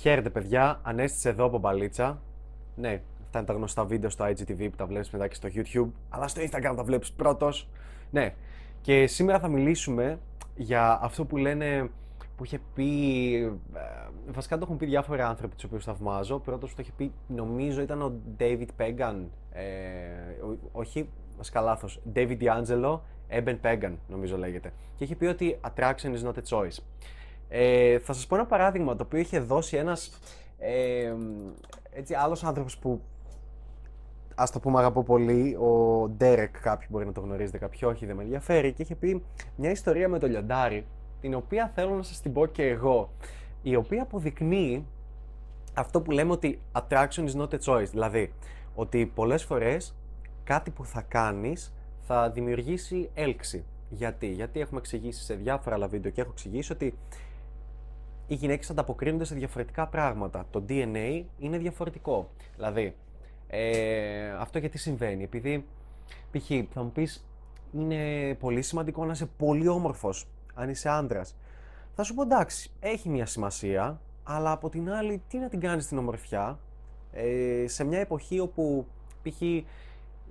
Χαίρετε παιδιά, Ανέστης εδώ από Μπαλίτσα. Ναι, αυτά είναι τα γνωστά βίντεο στο IGTV που τα βλέπεις μετά και στο YouTube, αλλά στο Instagram τα βλέπεις πρώτος. Ναι, και σήμερα θα μιλήσουμε για αυτό που λένε, που είχε πει, ε, βασικά το έχουν πει διάφοροι άνθρωποι τους οποίους θαυμάζω. Πρώτος που το είχε πει, νομίζω ήταν ο David Pagan, ε, όχι, βασικά λάθος, David D'Angelo, Eben Pagan νομίζω λέγεται. Και είχε πει ότι attraction is not a choice. Ε, θα σας πω ένα παράδειγμα το οποίο είχε δώσει ένας ε, έτσι, άλλος άνθρωπος που ας το πούμε αγαπώ πολύ, ο Ντέρεκ, κάποιοι μπορεί να το γνωρίζετε, κάποιοι όχι, δεν με ενδιαφέρει και είχε πει μια ιστορία με το λιοντάρι την οποία θέλω να σας την πω και εγώ η οποία αποδεικνύει αυτό που λέμε ότι attraction is not a choice δηλαδή ότι πολλές φορές κάτι που θα κάνεις θα δημιουργήσει έλξη. Γιατί, Γιατί έχουμε εξηγήσει σε διάφορα άλλα βίντεο και έχω εξηγήσει ότι οι γυναίκες ανταποκρίνονται σε διαφορετικά πράγματα. Το DNA είναι διαφορετικό. Δηλαδή, ε, αυτό γιατί συμβαίνει. Επειδή, π.χ. θα μου πεις, είναι πολύ σημαντικό να είσαι πολύ όμορφος, αν είσαι άντρας. Θα σου πω εντάξει, έχει μια σημασία, αλλά από την άλλη, τι να την κάνεις την ομορφιά, ε, σε μια εποχή όπου π.χ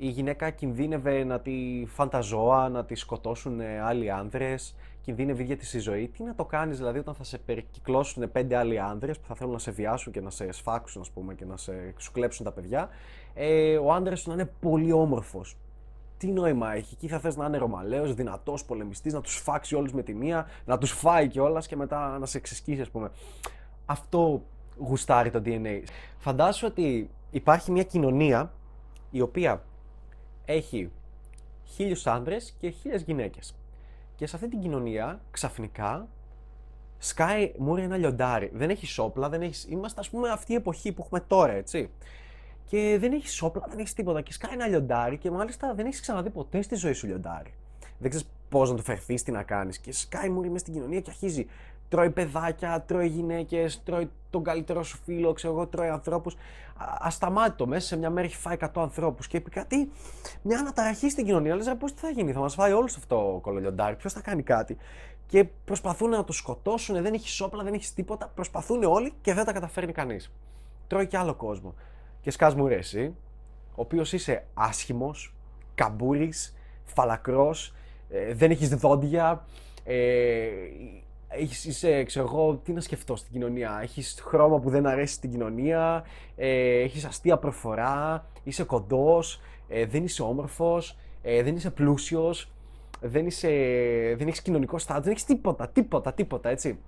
η γυναίκα κινδύνευε να τη φανταζόα, να τη σκοτώσουν ε, άλλοι άνδρες, κινδύνευε ίδια της η ζωή. Τι να το κάνεις δηλαδή όταν θα σε περικυκλώσουν πέντε άλλοι άνδρες που θα θέλουν να σε βιάσουν και να σε σφάξουν, ας πούμε, και να σε, σου κλέψουν τα παιδιά. Ε, ο άντρα σου να είναι πολύ όμορφος. Τι νόημα έχει, εκεί θα θες να είναι ρωμαλαίος, δυνατός πολεμιστής, να τους φάξει όλους με τη μία, να τους φάει κιόλας και μετά να σε ξεσκίσει, ας πούμε. Αυτό γουστάρει το DNA. Φαντάσου ότι υπάρχει μια κοινωνία η οποία έχει χίλιους άνδρες και χίλιες γυναίκες. Και σε αυτή την κοινωνία, ξαφνικά, σκάει μούρι ένα λιοντάρι. Δεν έχει σόπλα, δεν έχει. Είμαστε, ας πούμε, αυτή η εποχή που έχουμε τώρα, έτσι. Και δεν έχεις σόπλα, δεν έχεις τίποτα. Και σκάει ένα λιοντάρι και μάλιστα δεν έχεις ξαναδεί ποτέ στη ζωή σου λιοντάρι. Δεν ξέρεις πώς να το φερθεί, τι να κάνεις. Και σκάει μούρι μέσα στην κοινωνία και αρχίζει τρώει παιδάκια, τρώει γυναίκες, τρώει τον καλύτερό σου φίλο, ξέρω εγώ, τρώει ανθρώπους. Ασταμάτητο μέσα σε μια μέρα έχει φάει 100 ανθρώπους και είπε κάτι, μια αναταραχή στην κοινωνία. Λες, πώς τι θα γίνει, θα μας φάει όλο αυτό ο κολολιοντάρι, ποιος θα κάνει κάτι. Και προσπαθούν να το σκοτώσουν, δεν έχει σόπλα, δεν έχει τίποτα. Προσπαθούν όλοι και δεν τα καταφέρνει κανείς. Τρώει και άλλο κόσμο. Και σκάς μου εσύ, ο οποίος είσαι άσχημος, καμπούρης, φαλακρός, ε, δεν έχεις δόντια, ε, έχεις, είσαι, ξέρω εγώ, τι να σκεφτώ στην κοινωνία. Έχεις χρώμα που δεν αρέσει στην κοινωνία, ε, έχεις αστεία προφορά, είσαι κοντός, ε, δεν είσαι όμορφος, ε, δεν είσαι πλούσιος, δεν, είσαι, δεν έχεις κοινωνικό στάδιο, δεν έχεις τίποτα, τίποτα, τίποτα, έτσι.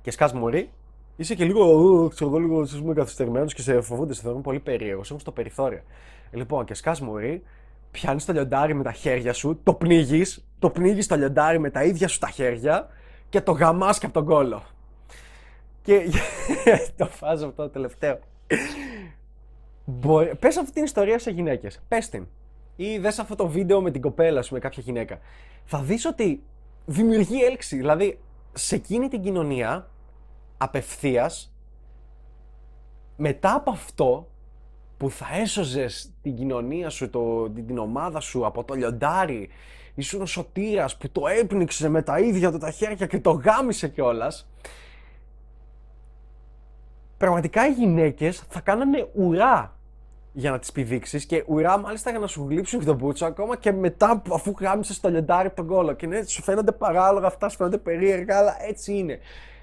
Και σκάς μωρή, είσαι και λίγο, ξέρω εγώ, λίγο είμαι καθυστερημένος και σε φοβούνται, σε θεωρούν πολύ περίεργος, έχουν στο περιθώριο. Λοιπόν, και σκάς μωρή, πιάνεις το λιοντάρι με τα χέρια σου, το πνίγεις, το πνίγεις το λιοντάρι με τα ίδια σου τα χέρια και το γαμάς και από τον κόλο. Και το φάζω αυτό το τελευταίο. Μπορεί... Πες αυτή την ιστορία σε γυναίκες. Πες την. Ή δες αυτό το βίντεο με την κοπέλα σου, με κάποια γυναίκα. Θα δεις ότι δημιουργεί έλξη. Δηλαδή, σε εκείνη την κοινωνία, απευθείας, μετά από αυτό, που θα έσωζες την κοινωνία σου, το, την, την ομάδα σου από το λιοντάρι ήσουν ο σωτήρας που το έπνιξε με τα ίδια του τα χέρια και το γάμισε κιόλας. Πραγματικά οι γυναίκες θα κάνανε ουρά για να τις πηδήξεις και ουρά μάλιστα για να σου γλύψουν και τον μπούτσο ακόμα και μετά αφού γάμισες το λιοντάρι από τον κόλο. Και ναι, σου φαίνονται παράλογα αυτά, σου φαίνονται περίεργα, αλλά έτσι είναι.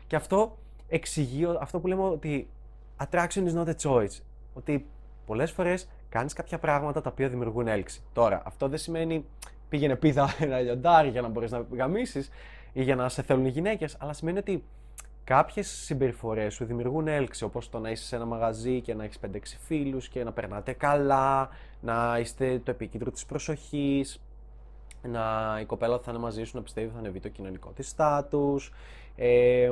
Και αυτό εξηγεί αυτό που λέμε ότι attraction is not a choice. Ότι πολλές φορές κάνεις κάποια πράγματα τα οποία δημιουργούν έλξη. Τώρα, αυτό δεν σημαίνει πήγαινε πίδα ένα λιοντάρι για να μπορείς να γαμίσεις ή για να σε θέλουν οι γυναίκες, αλλά σημαίνει ότι κάποιες συμπεριφορές σου δημιουργούν έλξη, όπως το να είσαι σε ένα μαγαζί και να έχεις 5-6 φίλους και να περνάτε καλά, να είστε το επίκεντρο της προσοχής, να η κοπέλα που θα είναι μαζί σου να πιστεύει θα ανεβεί το κοινωνικό της στάτου, ε,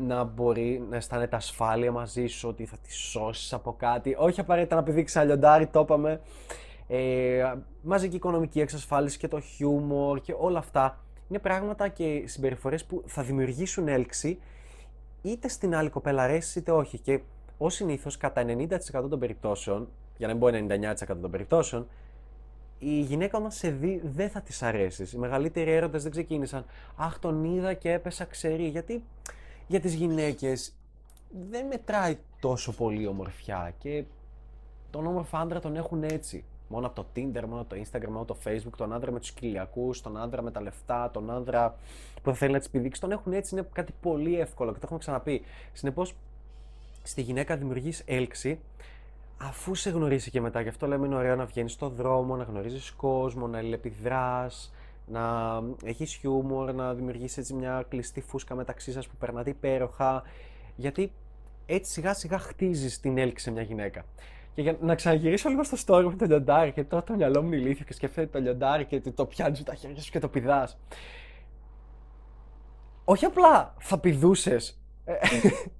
να μπορεί να αισθάνεται ασφάλεια μαζί σου, ότι θα τη σώσεις από κάτι. Όχι απαραίτητα να πηδήξει ένα λιοντάρι, το είπαμε ε, μαζική οικονομική εξασφάλιση και το χιούμορ και όλα αυτά είναι πράγματα και συμπεριφορές που θα δημιουργήσουν έλξη είτε στην άλλη κοπέλα αρέσει είτε όχι. Και ω συνήθως, κατά 90% των περιπτώσεων, για να μην πω 99% των περιπτώσεων, η γυναίκα όταν σε δει δεν θα της αρέσεις. Οι μεγαλύτεροι έρωτες δεν ξεκίνησαν. Αχ, τον είδα και έπεσα ξερή. Γιατί για τις γυναίκες δεν μετράει τόσο πολύ η ομορφιά και τον όμορφο άντρα τον έχουν έτσι. Μόνο από το Tinder, μόνο από το Instagram, μόνο από το Facebook, τον άντρα με τους κοιλιακούς, τον άντρα με τα λεφτά, τον άντρα που θα θέλει να τι πηδήξει, τον έχουν έτσι. Είναι κάτι πολύ εύκολο και το έχουμε ξαναπεί. Συνεπώς, στη γυναίκα δημιουργείς έλξη αφού σε γνωρίσει και μετά. Γι' αυτό λέμε είναι ωραίο να βγαίνεις στον δρόμο, να γνωρίζεις κόσμο, να αλληλεπιδράς, να έχεις χιούμορ, να δημιουργήσει έτσι μια κλειστή φούσκα μεταξύ σας που περνάτε υπέροχα. Γιατί έτσι σιγά σιγά χτίζεις την έλξη σε μια γυναίκα. Και για να ξαναγυρίσω λίγο στο story με το λιοντάρι, και τώρα το μυαλό μου είναι ηλίθιο και σκέφτεται το λιοντάρι και το πιάνει με τα χέρια σου και το πηδάς. Όχι απλά θα πηδούσες. Ε,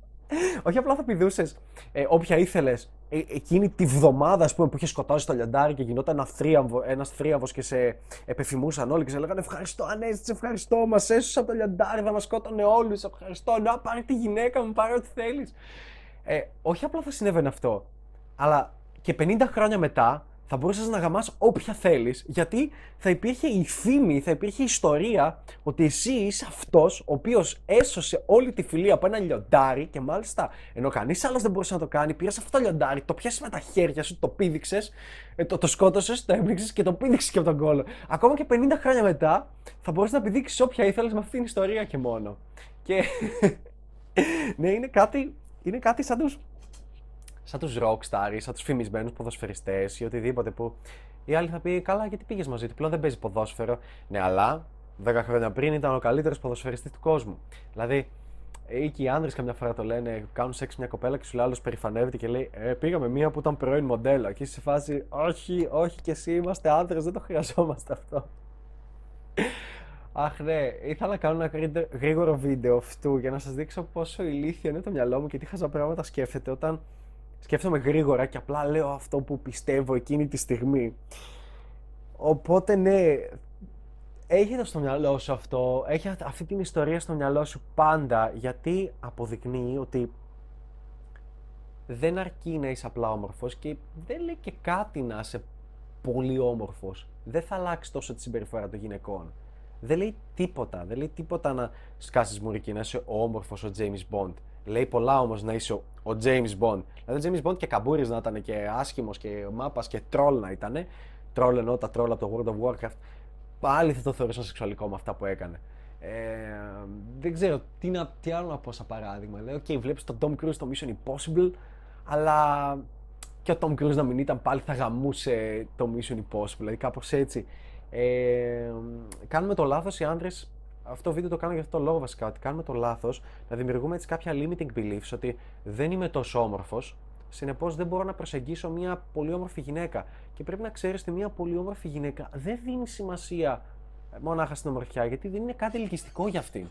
όχι απλά θα πηδούσες ε, όποια ήθελες ε, εκείνη τη βδομάδα πούμε, που είχε σκοτώσει το λιοντάρι και γινόταν ένα θρίαμβο, ένας θρίαμβος και σε επεφημούσαν όλοι και σε λέγανε Ευχαριστώ Ανέστη, ευχαριστώ, μας έσωσε από το λιοντάρι, θα μας σκότωνε όλους. Ευχαριστώ, να πάρει τη γυναίκα μου, πάρει ό,τι θέλεις. Ε, όχι απλά θα συνέβαινε αυτό, αλλά και 50 χρόνια μετά θα μπορούσες να γαμάς όποια θέλεις, γιατί θα υπήρχε η φήμη, θα υπήρχε η ιστορία ότι εσύ είσαι αυτός ο οποίος έσωσε όλη τη φιλία από ένα λιοντάρι και μάλιστα ενώ κανείς άλλος δεν μπορούσε να το κάνει, πήρες αυτό το λιοντάρι, το πιάσει με τα χέρια σου, το πήδηξες, ε, το, το σκότωσες, το έμπληξε και το πήδηξες και από τον κόλλο. Ακόμα και 50 χρόνια μετά θα μπορούσε να πηδήξει όποια ήθελες με αυτήν την ιστορία και μόνο. Και ναι, είναι κάτι, είναι κάτι σαν τους σαν τους rockstar σαν τους φημισμένους ποδοσφαιριστές ή οτιδήποτε που η άλλη θα πει: Καλά, γιατί πήγες μαζί του, πλέον δεν παίζει ποδόσφαιρο. Ναι, αλλά 10 χρόνια πριν ήταν ο καλύτερος ποδοσφαιριστής του κόσμου. Δηλαδή, ή και οι άντρε καμιά φορά το λένε, κάνουν σεξ μια κοπέλα και σου λέει άλλος περηφανεύεται και λέει: ε, Πήγαμε μία που ήταν πρώην μοντέλο. Και είσαι σε φάση: Όχι, όχι και εσύ είμαστε άντρε, δεν το χρειαζόμαστε αυτό. Αχ ναι, ήθελα να κάνω ένα γρήγορο βίντεο αυτού για να σας δείξω πόσο ηλίθιο είναι το μυαλό μου και τι χαζά πράγματα σκέφτεται όταν σκέφτομαι γρήγορα και απλά λέω αυτό που πιστεύω εκείνη τη στιγμή. Οπότε ναι, έχετε στο μυαλό σου αυτό, έχει αυτή την ιστορία στο μυαλό σου πάντα, γιατί αποδεικνύει ότι δεν αρκεί να είσαι απλά όμορφος και δεν λέει και κάτι να είσαι πολύ όμορφος. Δεν θα αλλάξει τόσο τη συμπεριφορά των γυναικών. Δεν λέει τίποτα, δεν λέει τίποτα να σκάσεις μουρική, να είσαι ο όμορφος ο James Bond. Λέει πολλά όμως να είσαι ο James Bond. Δηλαδή, ο James Bond και καμπούρης να ήταν και άσχημος και μάπας και τρόλ να ήταν. Τρόλ εννοώ τα τρόλ από το World of Warcraft. Πάλι θα το θεωρούσα σεξουαλικό με αυτά που έκανε. Ε, δεν ξέρω τι, να, τι άλλο να πω σαν παράδειγμα. Λέω, OK, βλέπεις τον Tom Cruise στο Mission Impossible, αλλά και ο Tom Cruise να μην ήταν πάλι θα γαμούσε το Mission Impossible. Δηλαδή, κάπως έτσι. Ε, κάνουμε το λάθος οι άντρε αυτό το βίντεο το κάνω για αυτό το λόγο βασικά. Ότι κάνουμε το λάθος να δημιουργούμε έτσι κάποια limiting beliefs ότι δεν είμαι τόσο όμορφος. Συνεπώς δεν μπορώ να προσεγγίσω μια πολύ όμορφη γυναίκα. Και πρέπει να ξέρεις ότι μια πολύ όμορφη γυναίκα δεν δίνει σημασία μονάχα στην ομορφιά, γιατί δεν είναι κάτι ελκυστικό για αυτήν.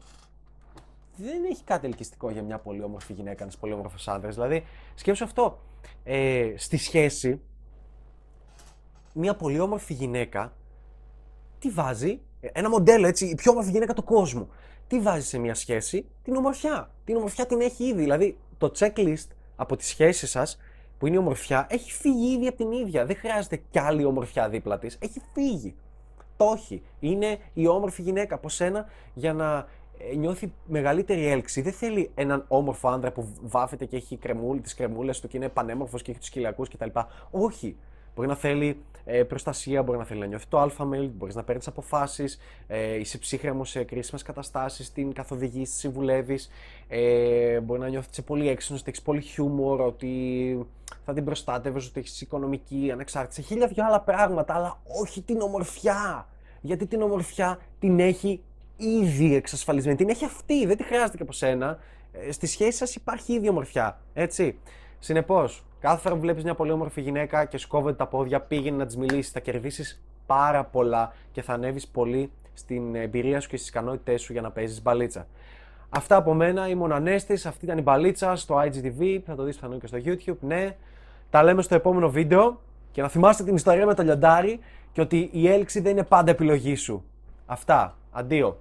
Δεν έχει κάτι ελκυστικό για μια πολύ όμορφη γυναίκα, ένας πολύ όμορφος άντρα. Δηλαδή, σκέψου αυτό. Ε, στη σχέση, μια πολύ όμορφη γυναίκα τι βάζει; Ένα μοντέλο, έτσι, η πιο όμορφη γυναίκα του κόσμου. Τι βάζει σε μια σχέση, την ομορφιά. Την ομορφιά την έχει ήδη. Δηλαδή, το checklist από τη σχέση σας, που είναι η ομορφιά, έχει φύγει ήδη από την ίδια. Δεν χρειάζεται κι άλλη ομορφιά δίπλα της. Έχει φύγει. Το έχει. Είναι η όμορφη γυναίκα από σένα για να ε, νιώθει μεγαλύτερη έλξη. Δεν θέλει έναν όμορφο άντρα που βάφεται και έχει κρεμούλ, τις κρεμούλες του και είναι πανέμορφος και έχει τους κοιλιακούς κτλ. Όχι. Μπορεί να θέλει ε, προστασία, μπορεί να θέλει να νιώθει το αλφα mail, μπορείς να παίρνεις αποφάσεις, ε, είσαι ψύχρεμος σε κρίσιμες καταστάσεις, την καθοδηγείς, τη συμβουλεύεις. Ε, μπορεί να νιώθεις πολύ έξυπνος, ότι έχεις πολύ χιούμορ, ότι θα την προστάτευες, ότι έχεις οικονομική ανεξάρτηση. Χίλια δυο άλλα πράγματα, αλλά όχι την ομορφιά. Γιατί την ομορφιά την έχει ήδη εξασφαλισμένη. Την έχει αυτή, δεν τη χρειάζεται και από σένα. Ε, στη σχέση σας υπάρχει ήδη ομορφιά. Έτσι. Συνεπώς, Κάθε φορά που βλέπεις μια πολύ όμορφη γυναίκα και σκόβεται τα πόδια, πήγαινε να της μιλήσεις. Θα κερδίσεις πάρα πολλά και θα ανέβεις πολύ στην εμπειρία σου και στις ικανότητές σου για να παίζεις μπαλίτσα. Αυτά από μένα. Ήμουν ο Ανέστης. Αυτή ήταν η μπαλίτσα στο IGTV. Θα το δεις πιθανόν και στο YouTube. Ναι. Τα λέμε στο επόμενο βίντεο. Και να θυμάστε την ιστορία με το λιοντάρι και ότι η έλξη δεν είναι πάντα επιλογή σου. Αυτά. Αντίο.